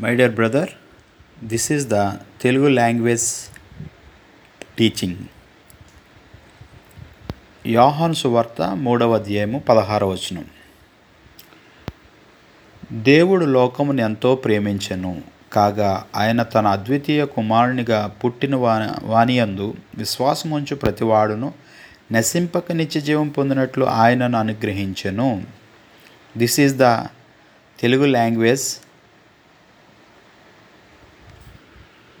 My dear brother this is the Telugu language teaching యోహాను సువార్త మూడవ అధ్యాయము పదహారవ వచనం. దేవుడు లోకమును ఎంతో ప్రేమించెను కాగా ఆయన తన అద్వితీయ కుమారునిగా పుట్టిన వా వానియందు విశ్వాసముంచు ప్రతివాడును నశింపక నిత్య జీవం పొందినట్లు ఆయనను అనుగ్రహించెను. This is the Telugu language